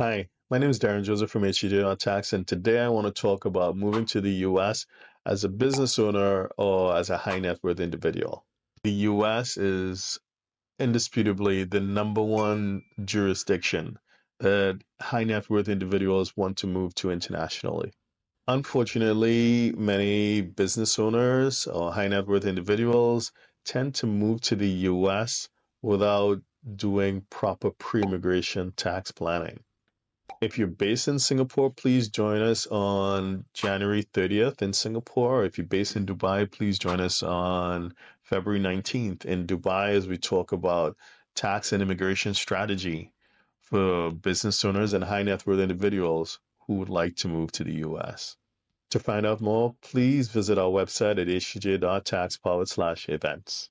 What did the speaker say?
Hi, my name is Derren Joseph from HTJ Tax, and today I want to talk about moving to the US as a business owner or as a high net worth individual. The US is indisputably the number one jurisdiction that high net worth individuals want to move to internationally. Unfortunately, many business owners or high net worth individuals tend to move to the US without doing proper pre immigration tax planning. If you're based in Singapore, please join us on January 30th in Singapore. If you're based in Dubai, please join us on February 19th in Dubai as we talk about tax and immigration strategy for business owners and high net worth individuals who would like to move to the US. To find out more, please visit our website at htj.tax slash events.